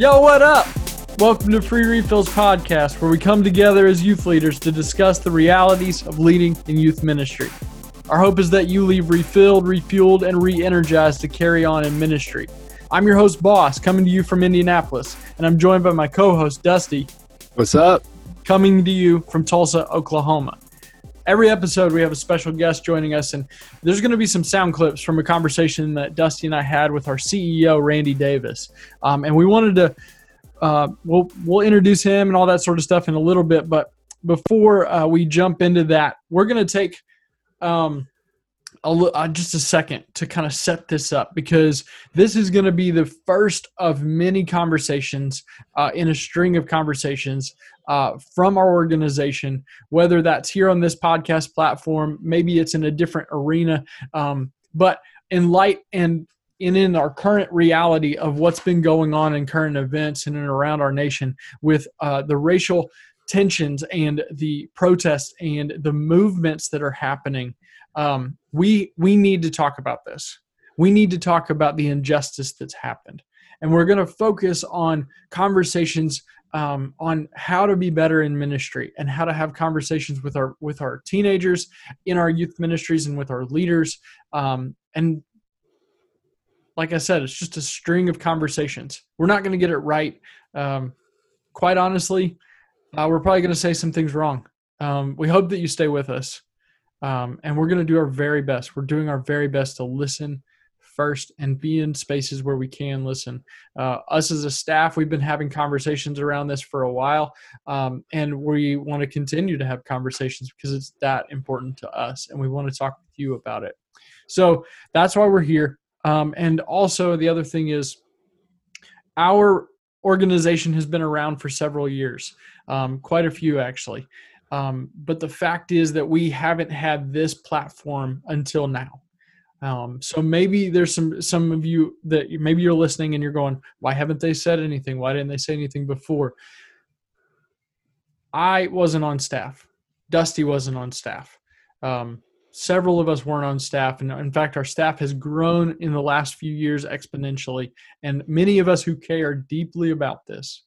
Yo, what up? Welcome to Free Refills Podcast, where we come together as youth leaders to discuss the realities of leading in youth ministry. Our hope is that you leave refilled, refueled, and re energized to carry on in ministry. I'm your host, Boss, coming to you from Indianapolis, and I'm joined by my co host, Dusty. What's up? Coming to you from Tulsa, Oklahoma. Every episode, we have a special guest joining us, and there's going to be some sound clips from a conversation that Dusty and I had with our CEO, Randy Davis. Um, and we wanted to, uh, we'll, we'll introduce him and all that sort of stuff in a little bit. But before uh, we jump into that, we're going to take um, a, uh, just a second to kind of set this up because this is going to be the first of many conversations uh, in a string of conversations uh, from our organization, whether that's here on this podcast platform, maybe it's in a different arena. Um, but in light and in, in our current reality of what's been going on in current events and around our nation with uh, the racial tensions and the protests and the movements that are happening, um, we we need to talk about this. We need to talk about the injustice that's happened, and we're going to focus on conversations um, on how to be better in ministry and how to have conversations with our with our teenagers in our youth ministries and with our leaders. Um, and like i said it's just a string of conversations. We're not going to get it right um, quite honestly. Uh, we're probably going to say some things wrong. Um, we hope that you stay with us. Um, and we're going to do our very best. We're doing our very best to listen first and be in spaces where we can listen. Uh, us as a staff, we've been having conversations around this for a while, um, and we want to continue to have conversations because it's that important to us, and we want to talk with you about it. So that's why we're here. Um, and also, the other thing is, our organization has been around for several years, um, quite a few actually. Um, but the fact is that we haven't had this platform until now. Um, so maybe there's some some of you that maybe you're listening and you're going, why haven't they said anything? Why didn't they say anything before? I wasn't on staff. Dusty wasn't on staff. Um, several of us weren't on staff, and in fact, our staff has grown in the last few years exponentially. And many of us who care deeply about this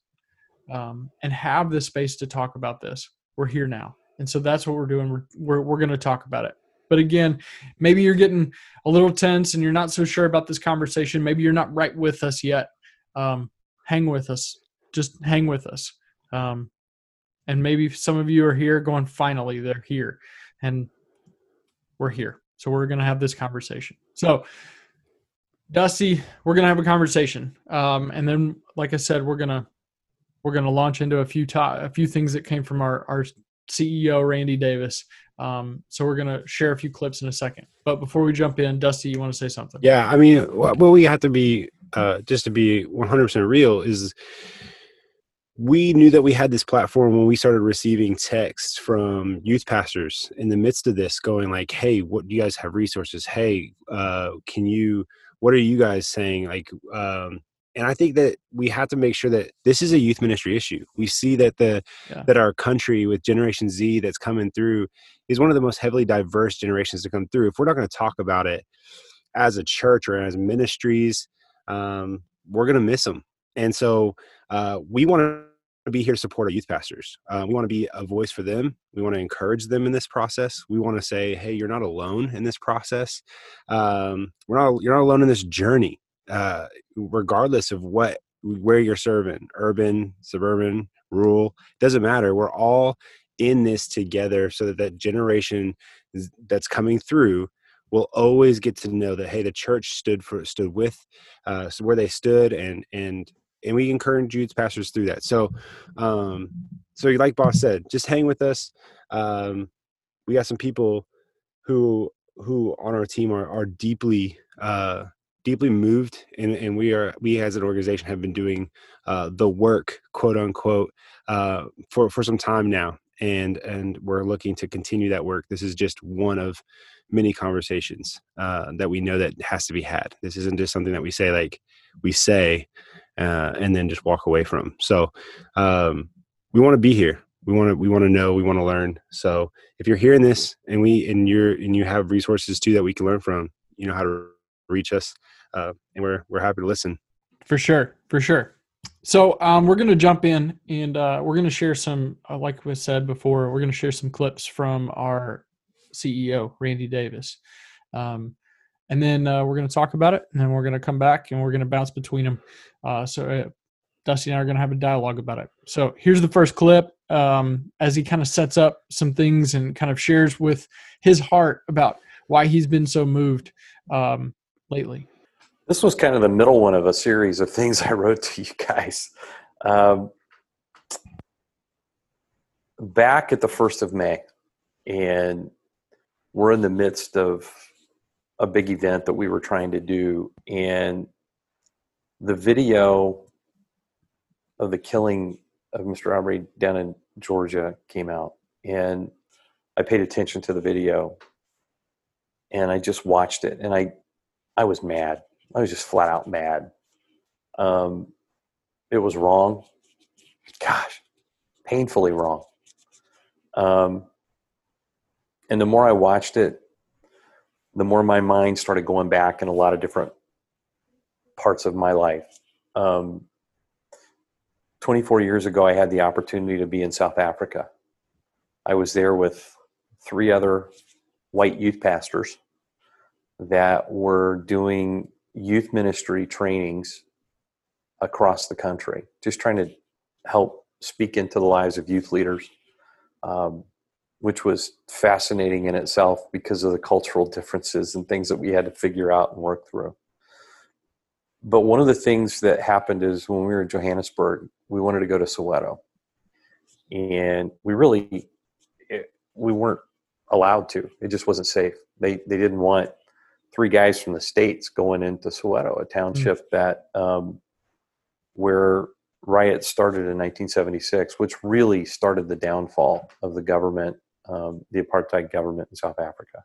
um, and have the space to talk about this, we're here now, and so that's what we're doing. We're we're, we're going to talk about it. But again, maybe you're getting a little tense and you're not so sure about this conversation. Maybe you're not right with us yet. Um, hang with us. Just hang with us. Um, and maybe some of you are here going, finally, they're here. And we're here. So we're going to have this conversation. So, Dusty, we're going to have a conversation. Um, and then, like I said, we're going to we're going to launch into a few to- a few things that came from our, our CEO Randy Davis. Um, so we're gonna share a few clips in a second. But before we jump in, Dusty, you want to say something? Yeah, I mean, what we have to be uh, just to be 100% real is we knew that we had this platform when we started receiving texts from youth pastors in the midst of this going like hey what do you guys have resources hey uh, can you what are you guys saying like um, and i think that we have to make sure that this is a youth ministry issue we see that the yeah. that our country with generation z that's coming through is one of the most heavily diverse generations to come through if we're not going to talk about it as a church or as ministries um, we're going to miss them and so uh, we want to be here to support our youth pastors. Uh, we want to be a voice for them. We want to encourage them in this process. We want to say, "Hey, you're not alone in this process. Um, we're not. You're not alone in this journey uh, regardless of what where you're serving, urban, suburban, rural, doesn't matter. We're all in this together, so that that generation that's coming through will always get to know that hey, the church stood for stood with, uh, where they stood, and and and we encourage youth pastors through that. So, um, so like Boss said, just hang with us. Um, we got some people who who on our team are are deeply uh, deeply moved and, and we are we as an organization have been doing uh, the work quote unquote uh, for for some time now and and we're looking to continue that work. This is just one of many conversations uh, that we know that has to be had. This isn't just something that we say like we say uh, and then just walk away from. So um, we want to be here. We want to we want to know we want to learn. So if you're hearing this and we and you're and you have resources too that we can learn from you know how to reach us, uh, and we're we're happy to listen. For sure, for sure. So um, we're going to jump in and uh, we're going to share some, uh, like we said before, we're going to share some clips from our CEO, Randy Davis. Um, and then uh, we're going to talk about it, and then we're going to come back and we're going to bounce between them. Uh, so uh, Dusty and I are going to have a dialogue about it. So here's the first clip um, as he kind of sets up some things and kind of shares with his heart about why he's been so moved um, lately. This was kind of the middle one of a series of things I wrote to you guys. Um, back at the 1st of May, and we're in the midst of a big event that we were trying to do, and the video of the killing of Mr. Arbery down in Georgia came out, and I paid attention to the video, and I just watched it, and I, I was mad. I was just flat out mad. Um, it was wrong. Gosh, painfully wrong. Um, and the more I watched it, the more my mind started going back in a lot of different parts of my life. Um, 24 years ago, I had the opportunity to be in South Africa. I was there with three other white youth pastors that were doing youth ministry trainings across the country, just trying to help speak into the lives of youth leaders, um, which was fascinating in itself because of the cultural differences and things that we had to figure out and work through. But one of the things that happened is when we were in Johannesburg, we wanted to go to Soweto, and we really it, we weren't allowed to. It just wasn't safe. They they didn't want three guys from the states going into Soweto, a township mm-hmm. that um, where riots started in 1976, which really started the downfall of the government, um, the apartheid government in South Africa.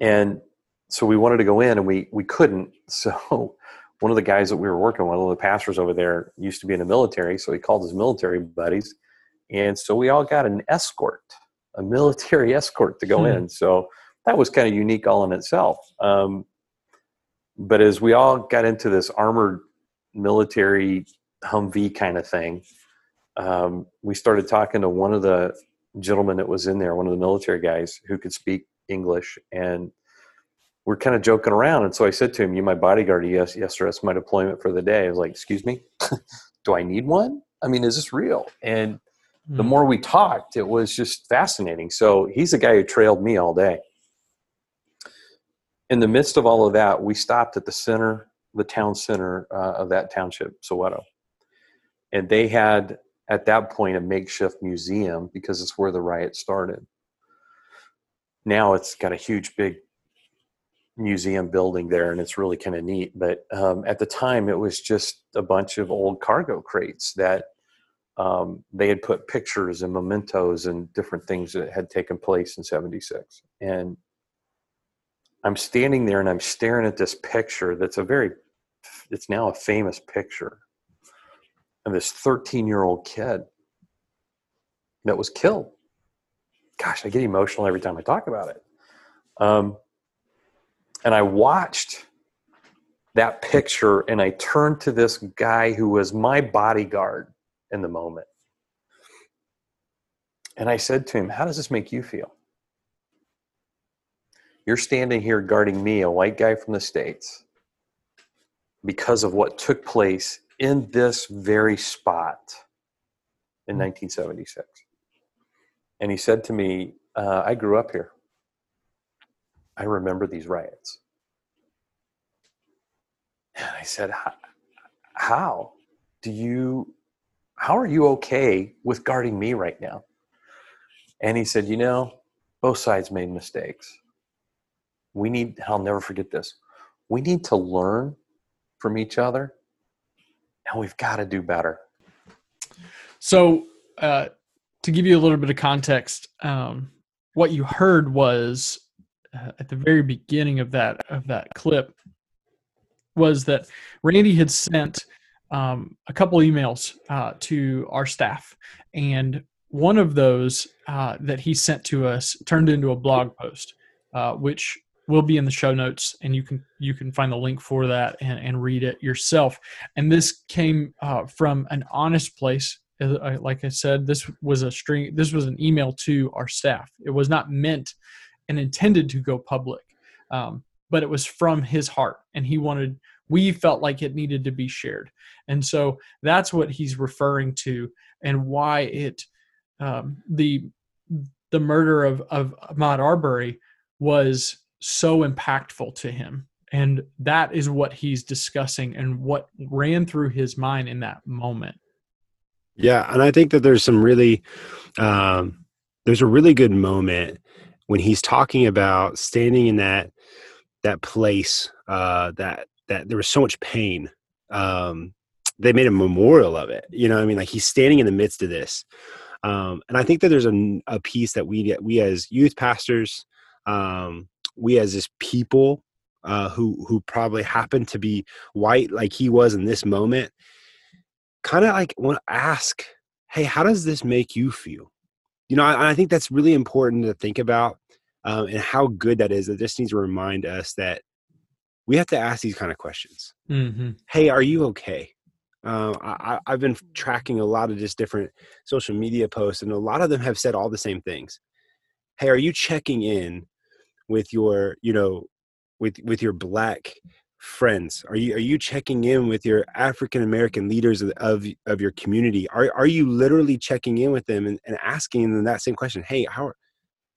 And so we wanted to go in, and we we couldn't. So one of the guys that we were working with, one of the pastors over there, used to be in the military, so he called his military buddies, and so we all got an escort, a military escort to go hmm. in. So that was kind of unique all in itself. Um, but as we all got into this armored military Humvee kind of thing, um, we started talking to one of the gentlemen that was in there, one of the military guys who could speak English, and we're kind of joking around. And so I said to him, "You my bodyguard? Yes, yes, sir. That's my deployment for the day." I was like, "Excuse me, do I need one? I mean, is this real?" And the hmm. more we talked, it was just fascinating. So he's the guy who trailed me all day in the midst of all of that, we stopped at the center, the town center uh, of that township, Soweto. And they had, at that point, a makeshift museum because it's where the riot started. Now it's got a huge, big museum building there, and it's really kind of neat. But um, at the time, it was just a bunch of old cargo crates that um, they had put pictures and mementos and different things that had taken place in 76. And I'm standing there and I'm staring at this picture that's a very, it's now a famous picture of this 13 year old kid that was killed. Gosh, I get emotional every time I talk about it. Um, and I watched that picture and I turned to this guy who was my bodyguard in the moment. And I said to him, How does this make you feel? You're standing here guarding me, a white guy from the States, because of what took place in this very spot in 1976. Hmm. And he said to me, uh, I grew up here. I remember these riots. And I said, How do you, how are you okay with guarding me right now? And he said, You know, both sides made mistakes we need i'll never forget this. We need to learn from each other and we've got to do better. So uh, to give you a little bit of context um, what you heard was uh, at the very beginning of that of that clip was that randy had sent um, a couple emails uh, to our staff and one of those uh, that he sent to us turned into a blog post uh, which will be in the show notes, and you can you can find the link for that and, and read it yourself. And this came uh, from an honest place. Like I said, this was a string. This was an email to our staff. It was not meant and intended to go public, um, but it was from his heart, and he wanted. We felt like it needed to be shared, and so that's what he's referring to, and why it um, the the murder of of Ahmaud Arbery was so impactful to him. And that is what he's discussing and what ran through his mind in that moment. Yeah and i think that there's some really um, there's a really good moment when he's talking about standing in that that place uh, that that there was so much pain. Um, they made a memorial of it you know i mean? Like he's standing in the midst of this. Um, and i think that there's a, a piece that we we as youth pastors um, we as this people uh, who who probably happen to be white like he was in this moment kind of like want to ask hey how does this make you feel? You know I, I think that's really important to think about um, and how good that is that just needs to remind us that we have to ask these kind of questions. Mm-hmm. hey are you okay? Uh, I, i've been tracking a lot of just different social media posts and a lot of them have said all the same things. Hey are you checking in with your you know with with your black friends? Are you are you checking in with your african american leaders of, of, of your community? Are are you literally checking in with them and, and asking them that same question hey how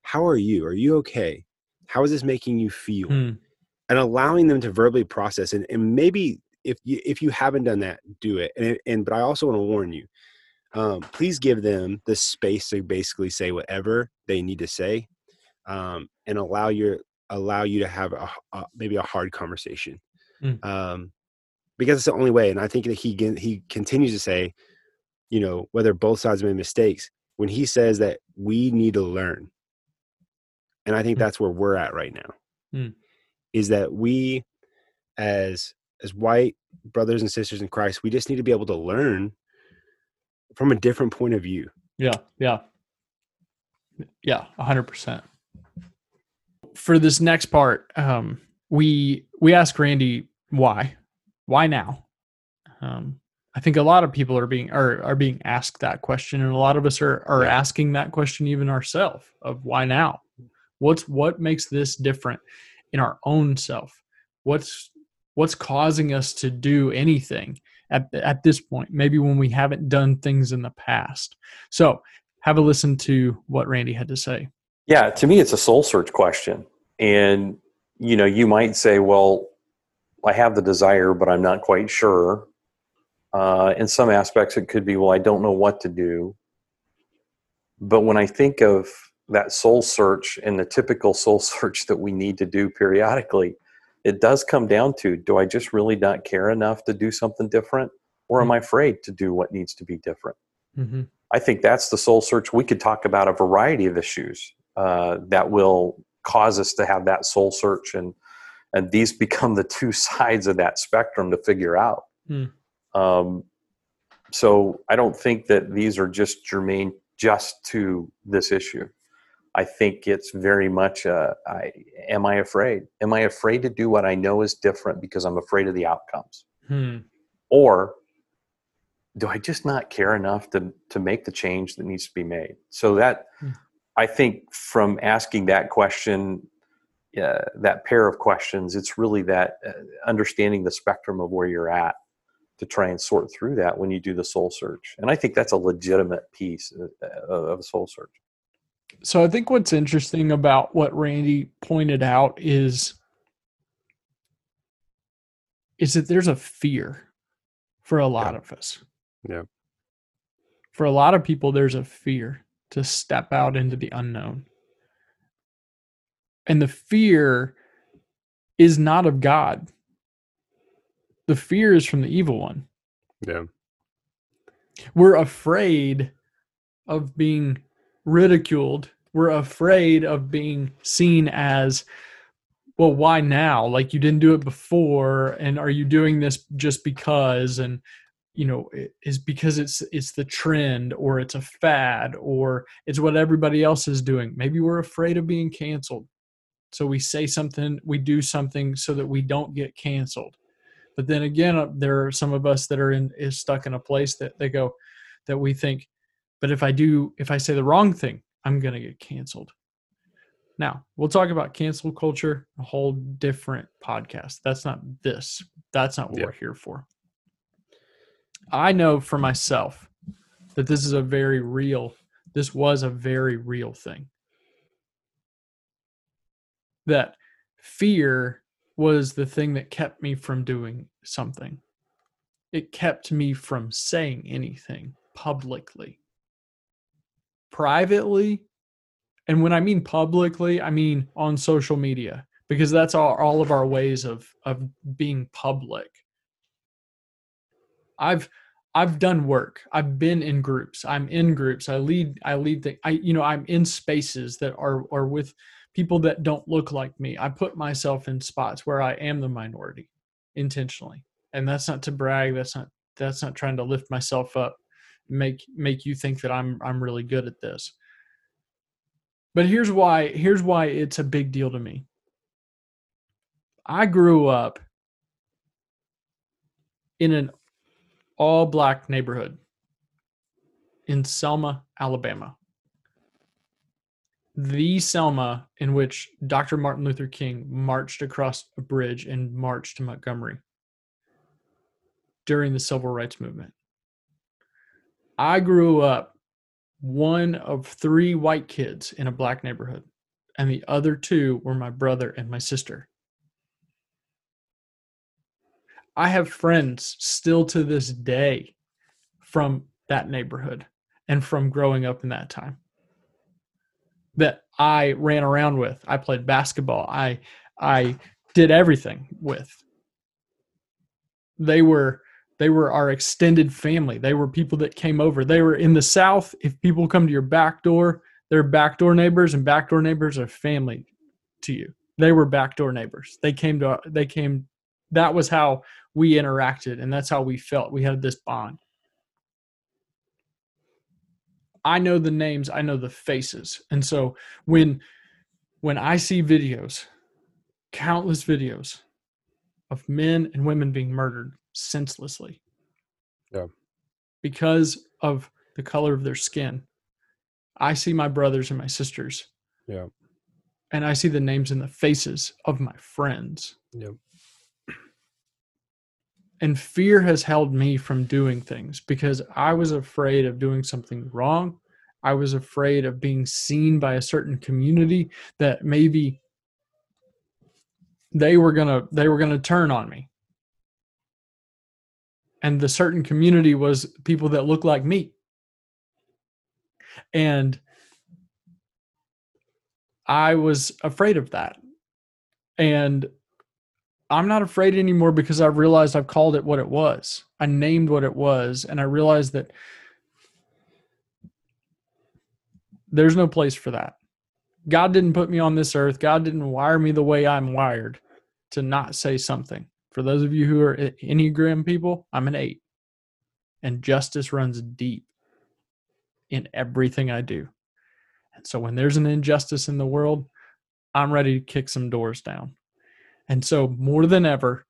how are you? Are you okay? How is this making you feel? Hmm. and allowing them to verbally process and, and maybe if you if you haven't done that do it. And, and but i also want to warn you um, please give them the space to basically say whatever they need to say um, and allow your allow you to have a, a maybe a hard conversation Mm. um, because it's the only way and i think that he he continues to say you know whether both sides made mistakes when he says that we need to learn and i think Mm. that's where we're at right now Mm. is that we as as white brothers and sisters in christ we just need to be able to learn from a different point of view Yeah, yeah. Yeah, 100%. For this next part, um we we asked Randy why? Why now? Um I think a lot of people are being are are being asked that question and a lot of us are are asking that question even ourselves of why now? What's what makes this different in our own self? What's what's causing us to do anything at at this point? Maybe when we haven't done things in the past. So, have a listen to what Randy had to say. Yeah, to me, it's a soul search question. And, you know, you might say, well, I have the desire, but I'm not quite sure. Uh, in some aspects, it could be, well, I don't know what to do. But when I think of that soul search and the typical soul search that we need to do periodically, it does come down to do I just really not care enough to do something different? Or am I afraid to do what needs to be different? Mm-hmm. I think that's the soul search. We could talk about a variety of issues uh, that will cause us to have that soul search, and and these become the two sides of that spectrum to figure out. Hmm. Um, so I don't think that these are just germane just to this issue. I think it's very much a, I, am I afraid? Am I afraid to do what I know is different because I'm afraid of the outcomes? Hmm. or do I just not care enough to to make the change that needs to be made? So that Hmm. I think from asking that question, uh, that pair of questions, it's really that uh, understanding the spectrum of where you're at to try and sort through that when you do the soul search. And I think that's a legitimate piece uh, of a soul search. So I think what's interesting about what Randy pointed out is is that there's a fear for a lot Yeah. of us. Yeah. For a lot of people there's a fear to step out into the unknown. And the fear is not of God. The fear is from the evil one. yeah we're afraid of being ridiculed we're afraid of being seen as well why now like you didn't do it before and are you doing this just because and you know it is because it's it's the trend or it's a fad or it's what everybody else is doing maybe we're afraid of being canceled So we say something, we do something so that we don't get canceled. But then again, uh, there are some of us that are in is stuck in a place that they go that we think, but if I do, if I say the wrong thing, I'm gonna get canceled. Now we'll talk about cancel culture, a whole different podcast. That's not this. That's not what Yeah. we're here for. I know for myself that this is a very real. This was a very real thing. That fear was the thing that kept me from doing something. It kept me from saying anything publicly. Privately, and when I mean publicly, I mean on social media because that's all, all of our ways of of being public. I've I've done work. I've been in groups. I'm in groups. I lead I lead the I you know, I'm in spaces that are are with people that don't look like me. I put myself in spots where I am the minority intentionally. And that's not to brag. That's not that's not trying to lift myself up, make make you think that I'm I'm really good at this. But here's why here's why it's a big deal to me. I grew up in an all black neighborhood in Selma, Alabama the Selma in which Dr. Martin Luther King marched across a bridge and marched to Montgomery during the civil rights movement. I grew up one of three white kids in a black neighborhood, and the other two were my brother and my sister. I have friends still to this day from that neighborhood and from growing up in that time that I ran around with. I played basketball. I I did everything with. They were they were our extended family. They were people that came over. They were in the South. If people come to your back door, they're backdoor neighbors, and backdoor neighbors are family to you. They were backdoor neighbors. They came to they came. That was how we interacted, and that's how we felt. We had this bond. I know the names, I know the faces. And so when when I see videos, countless videos of men and women being murdered senselessly. Yeah. Because of the color of their skin. I see my brothers and my sisters. Yeah. And I see the names and the faces of my friends. Yep. And fear has held me from doing things because I was afraid of doing something wrong. I was afraid of being seen by a certain community that maybe they were going to they were going to turn on me. And the certain community was people that looked like me. And I was afraid of that. And I'm not afraid anymore because I've realized I've called it what it was. I named what it was, and I realized that there's no place for that. God didn't put me on this earth. God didn't wire me the way I'm wired to not say something. For those of you who are Enneagram people, I'm an eight. And justice runs deep in everything I do. And so when there's an injustice in the world, I'm ready to kick some doors down. And so, more than ever,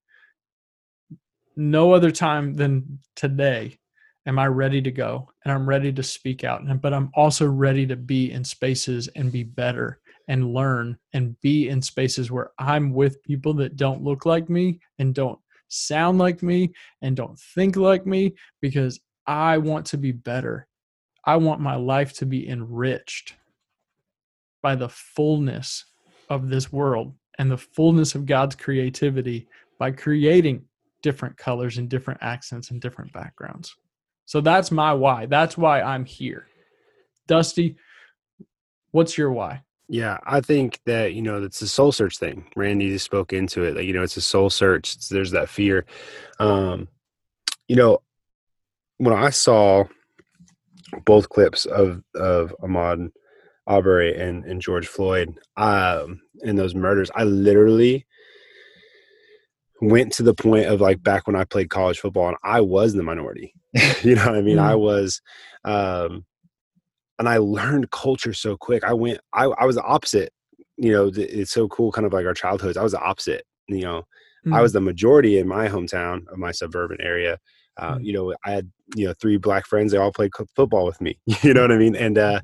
no other time than today am I ready to go and I'm ready to speak out. But I'm also ready to be in spaces and be better and learn and be in spaces where I'm with people that don't look like me and don't sound like me and don't think like me because I want to be better. I want my life to be enriched by the fullness of this world and the fullness of God's creativity by creating different colors and different accents and different backgrounds. So that's my why. That's why I'm here. Dusty, what's your why? Yeah, I think that you know it's a soul search thing. Randy just spoke into it. Like you know, it's a soul search. It's, there's that fear. Um, you know, when I saw both clips of of Ahmaud Arbery and and George Floyd um, in those murders, I literally went to the point of like back when I played college football and I was the minority. you know what I mean? I was um and I learned culture so quick. I went I, I was the opposite you know, th- it's so cool. Kind of like our childhoods. I was the opposite. You know, I Mm. was the majority in my hometown of my suburban area. Uh, Mm. You know, I had you know three black friends. They all played football with me. You know what I mean? And uh,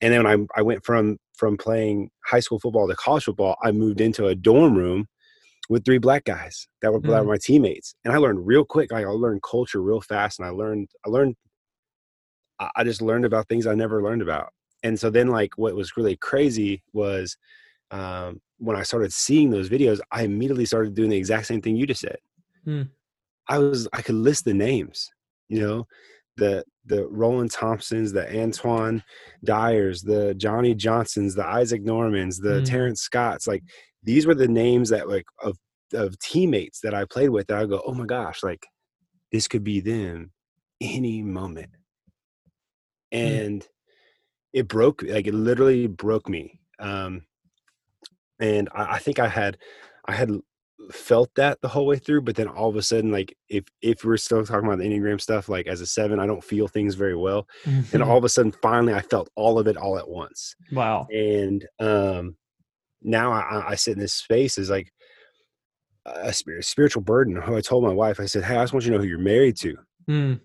and then when I I went from from playing high school football to college football, I moved into a dorm room with three black guys that were, that Mm. were my teammates, and I learned real quick. Like I learned culture real fast, and I learned I learned I just learned about things I never learned about. And so then like what was really crazy was um, when I started seeing those videos, I immediately started doing the exact same thing you just said. Hmm. I was I could list the names, you know, the the Roland Thompsons, the Antoine Dyers, the Johnny Johnsons, the Isaac Normans, the Hmm. Terrence Scotts. Like these were the names that like of of teammates that I played with that I go, oh my gosh, like this could be them any moment. And it broke like it literally broke me. Um and I, I think I had I had felt that the whole way through, but then all of a sudden, like if if we're still talking about the Enneagram stuff, like as a seven, I don't feel things very well. And Mhm. all of a sudden, finally I felt all of it all at once. wow. And um now I, I- sit in this space as like a spirit, spiritual burden. Who I told my wife, I said, Hey, I just want you to know who you're married to. Mm.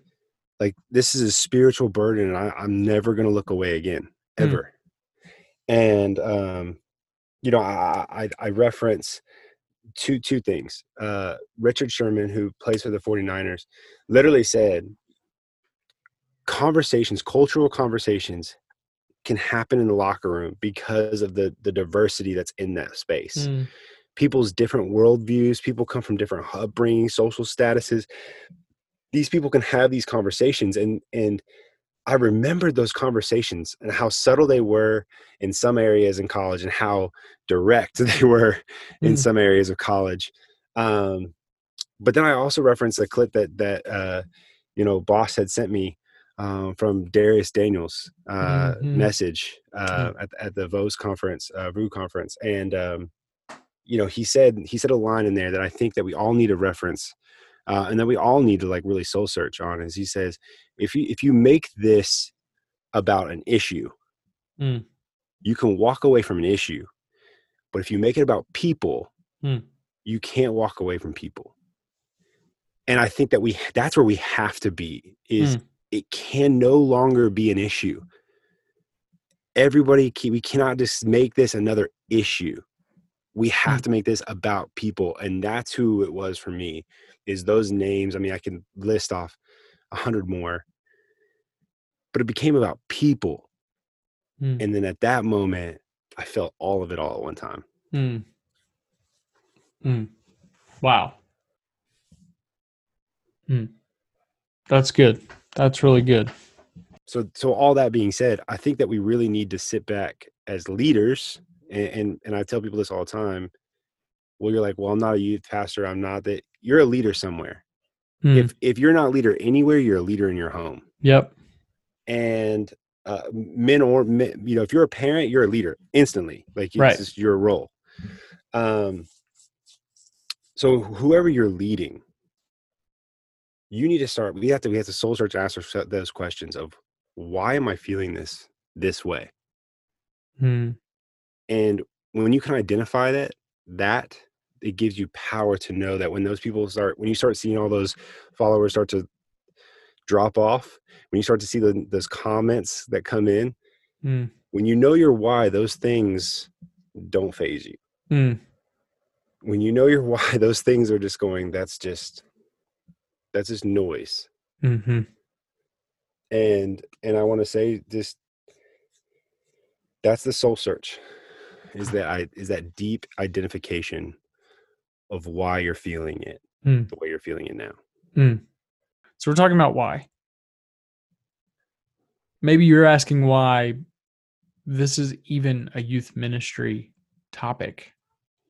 Like this is a spiritual burden, and I, I'm never gonna look away again, Hmm. ever. And um, you know, I, I I reference two two things. Uh, Richard Sherman, who plays for the 49ers, literally said, conversations, cultural conversations, can happen in the locker room because of the the diversity that's in that space Mm. people's different worldviews. People come from different upbringing, social statuses. These people can have these conversations, and and I remembered those conversations and how subtle they were in some areas in college, and how direct they were in Mm. some areas of college. Um, but then I also referenced a clip that that uh, you know Boss had sent me um, from Dharius Daniels' uh, Mhm. message uh, at, at the VOS conference, uh, VU conference, and um, you know he said he said a line in there that I think that we all need to reference, uh, and that we all need to like really soul search on. Is he says if you if you make this about an issue, Mm. you can walk away from an issue, but if you make it about people, Mm. you can't walk away from people. And I think that we that's where we have to be is it can no longer be an issue. Everybody we cannot just make this another issue. We have Mm. to make this about people and that's who it was for me is those names. I mean, I can list off a hundred more. But it became about people. Mm. And then at that moment, I felt all of it all at one time. Mm. Mm. Wow. Mm. That's good. That's really good. so so all that being said i think that we really need to sit back as leaders and and, and i tell people this all the time well you're like well i'm not a youth pastor i'm not that you're a leader somewhere Mm. if if you're not a leader anywhere you're a leader in your home yep. and uh, men or men, you know if you're a parent you're a leader instantly like it's Right. just your role um so whoever you're leading you need to start we have to we have to soul search ask ourselves those questions of why am i feeling this this way Mm. And when you can identify that that it gives you power to know that when those people start when you start seeing all those followers start to drop off when you start to see the, those comments that come in Mm. when you know your why those things don't phase you Mm. when you know your why those things are just going that's just that's just noise hmm and and i want to say just that's the soul search is that i is that deep identification of why you're feeling it Mm. the way you're feeling it now Mm. So we're talking about why. Maybe you're asking why this is even a youth ministry topic.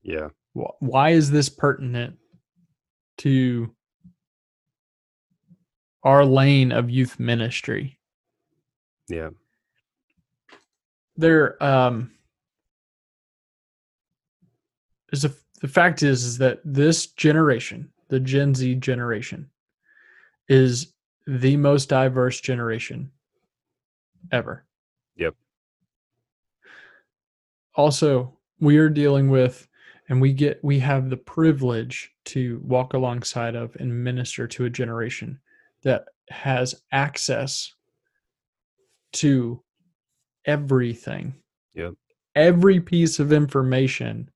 yeah Why is this pertinent to our lane of youth ministry? yeah There, um, is a, the fact is is that this generation, the Gen Z generation, is the most diverse generation ever. Yep. Also, we are dealing with and we get we have the privilege to walk alongside of and minister to a generation that has access to everything Yep. every piece of information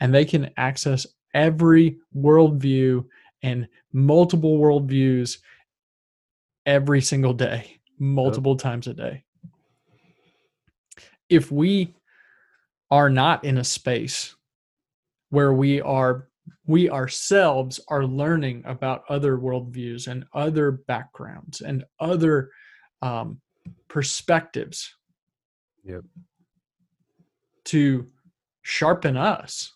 and they can access every worldview and multiple worldviews every single day multiple times a day if we are not in a space where we are we ourselves are learning about other worldviews and other backgrounds and other um, perspectives Yep. to sharpen us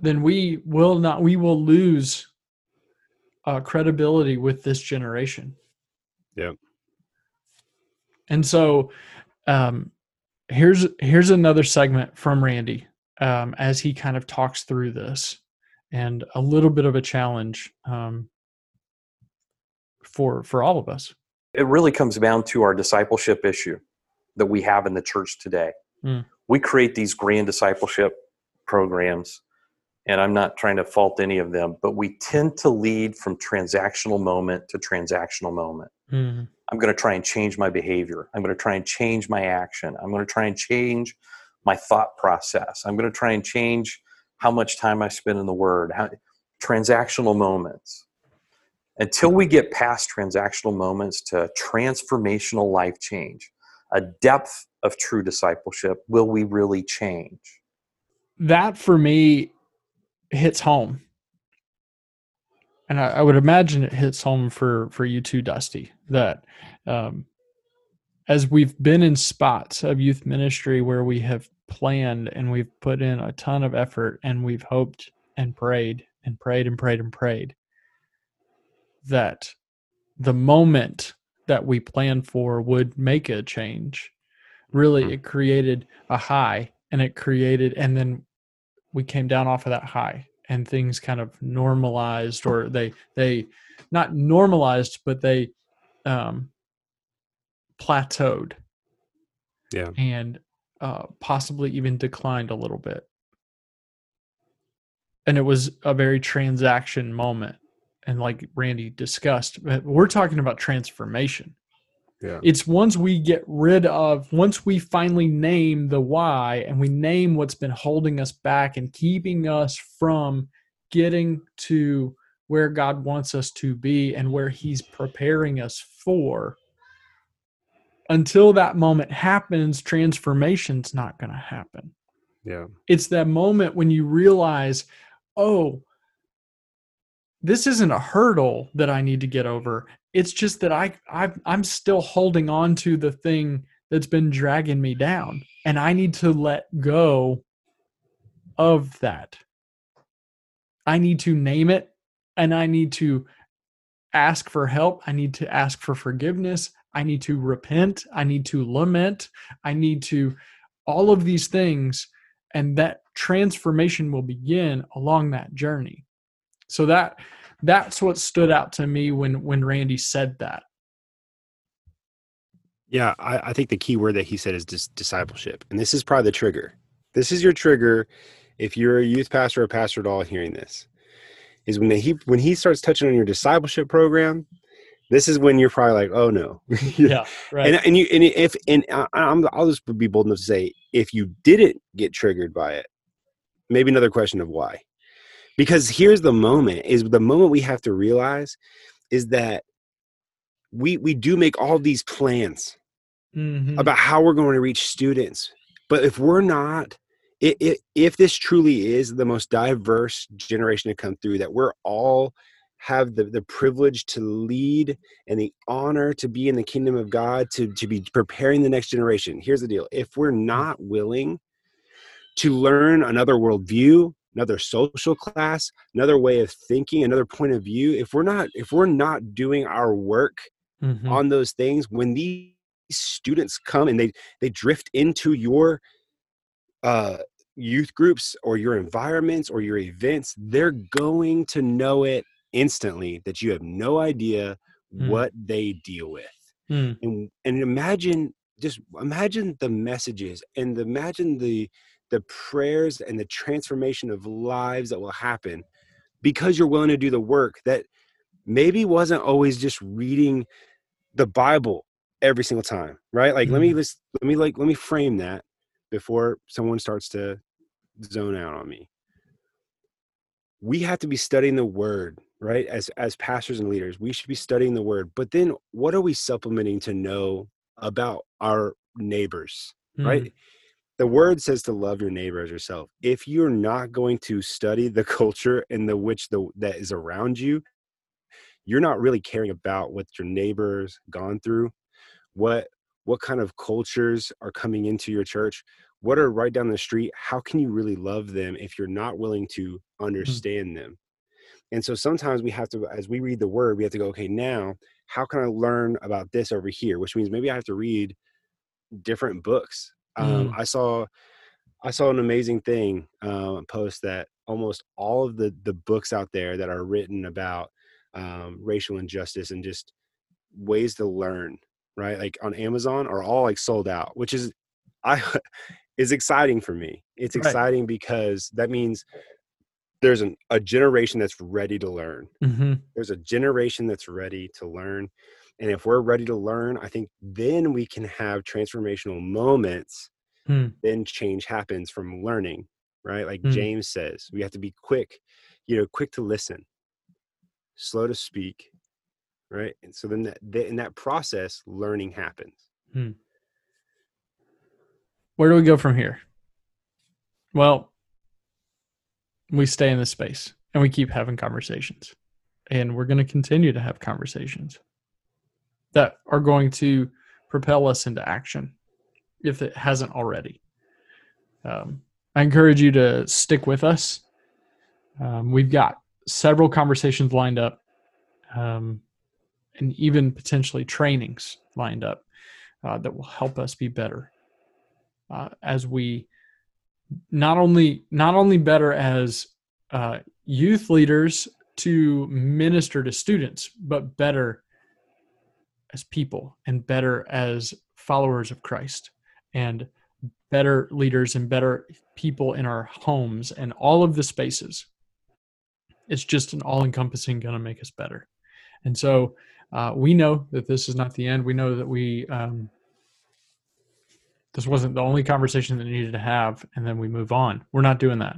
then we will not we will lose uh, credibility with this generation yeah and so um, here's here's another segment from randy um, as he kind of talks through this and a little bit of a challenge um, for for all of us it really comes down to our discipleship issue that we have in the church today. Mm. We create these grand discipleship programs, and I'm not trying to fault any of them, but we tend to lead from transactional moment to transactional moment. Mhm. I'm going to try and change my behavior. I'm going to try and change my action. I'm going to try and change my thought process. I'm going to try and change how much time I spend in the Word. How, transactional moments. Until we get past transactional moments to transformational life change, a depth of true discipleship, will we really change? that for me hits home and I, I would imagine it hits home for for you too dusty that um, as we've been in spots of youth ministry where we have planned and we've put in a ton of effort and we've hoped and prayed and prayed and prayed and prayed that the moment that we planned for would make a change really Mhm. it created a high and it created and then we came down off of that high and things kind of normalized or they they not normalized but they um plateaued. Yeah. and uh possibly even declined a little bit. And it was a very transaction moment. And like randy discussed we're talking about transformation Yeah. it's once we get rid of once we finally name the why and we name what's been holding us back and keeping us from getting to where god wants us to be and where he's preparing us for until that moment happens transformation's not going to happen Yeah. it's that moment when you realize oh this isn't a hurdle that i need to get over. It's just that i I've, i'm still holding on to the thing that's been dragging me down and i need to let go of that. I need to name it and i need to ask for help. I need to ask for forgiveness. I need to repent. I need to lament. I need to all of these things and that transformation will begin along that journey so that that's what stood out to me when when randy said that Yeah, I, I think the key word that he said is dis- discipleship, and this is probably the trigger. This is your trigger if you're a youth pastor or pastor at all hearing this. Is when he when he starts touching on your discipleship program, this is when you're probably like, oh no, yeah right and and you and if and I- I'm I'll just be bold enough to say if you didn't get triggered by it, maybe another question of why. Because here's the moment is the moment we have to realize is that we we do make all these plans Mhm. about how we're going to reach students. But if we're not, i- i- if this truly is the most diverse generation to come through, that we're all have the, the privilege to lead and the honor to be in the kingdom of God, to, to be preparing the next generation. Here's the deal if we're not willing to learn another worldview, another social class, another way of thinking, another point of view, if we're not, if we're not doing our work Mhm. on those things when these students come and they they drift into your uh youth groups or your environments or your events they're going to know it instantly that you have no idea Mm. what they deal with Mm. and and imagine just imagine the messages and imagine the the prayers and the transformation of lives that will happen because you're willing to do the work that maybe wasn't always just reading the bible every single time right like mm-hmm. let me just let me like let me frame that before someone starts to zone out on me we have to be studying the word right as as pastors and leaders we should be studying the word but then what are we supplementing to know about our neighbors mm. right the word says to love your neighbor as yourself if you're not going to study the culture in the which the that is around you you're not really caring about what your neighbors gone through what what kind of cultures are coming into your church what are right down the street how can you really love them if you're not willing to mm. understand mm. them and so sometimes we have to as we read the word we have to go okay now how can i learn about this over here which means maybe i have to read different books um, mm. i saw i saw an amazing thing uh, post that almost all of the the books out there that are written about um, racial injustice and just ways to learn right like on amazon are all like sold out which is i is exciting for me it's right. exciting because that means there's an, a generation that's ready to learn mm-hmm. there's a generation that's ready to learn and if we're ready to learn i think then we can have transformational moments hmm. then change happens from learning right like hmm. james says we have to be quick you know quick to listen slow to speak right and so then that, in that process learning happens hmm. where do we go from here well we stay in this space and we keep having conversations and we're going to continue to have conversations that are going to propel us into action if it hasn't already. Um, i encourage you to stick with us. Um, we've got several conversations lined up um, and even potentially trainings lined up uh, that will help us be better uh, as we not only not only better as uh, youth leaders to minister to students, but better as people and better as followers of Christ and better leaders and better people in our homes and all of the spaces it's just an all encompassing going to make us better. And so uh, we know that this is not the end. We know that we, um, this wasn't the only conversation that needed to have, and then we move on. We're not doing that.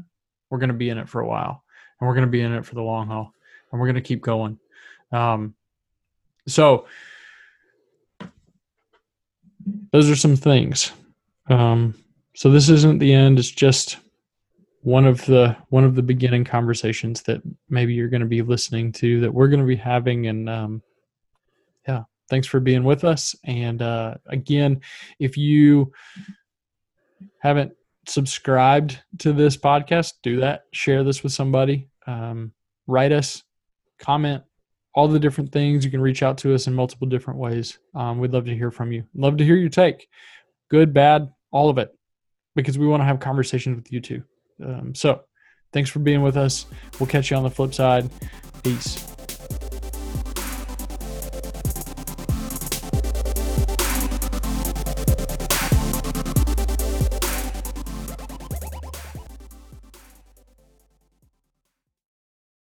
We're going to be in it for a while, and we're going to be in it for the long haul, and we're going to keep going. Um, so, those are some things. Um, so this isn't the end. It's just one of the one of the beginning conversations that maybe you're going to be listening to that we're going to be having and um, yeah thanks for being with us and uh, again if you haven't subscribed to this podcast do that share this with somebody um, write us comment all the different things you can reach out to us in multiple different ways um, we'd love to hear from you love to hear your take good bad all of it because we want to have conversations with you too um, so thanks for being with us. We'll catch you on the flip side. Peace.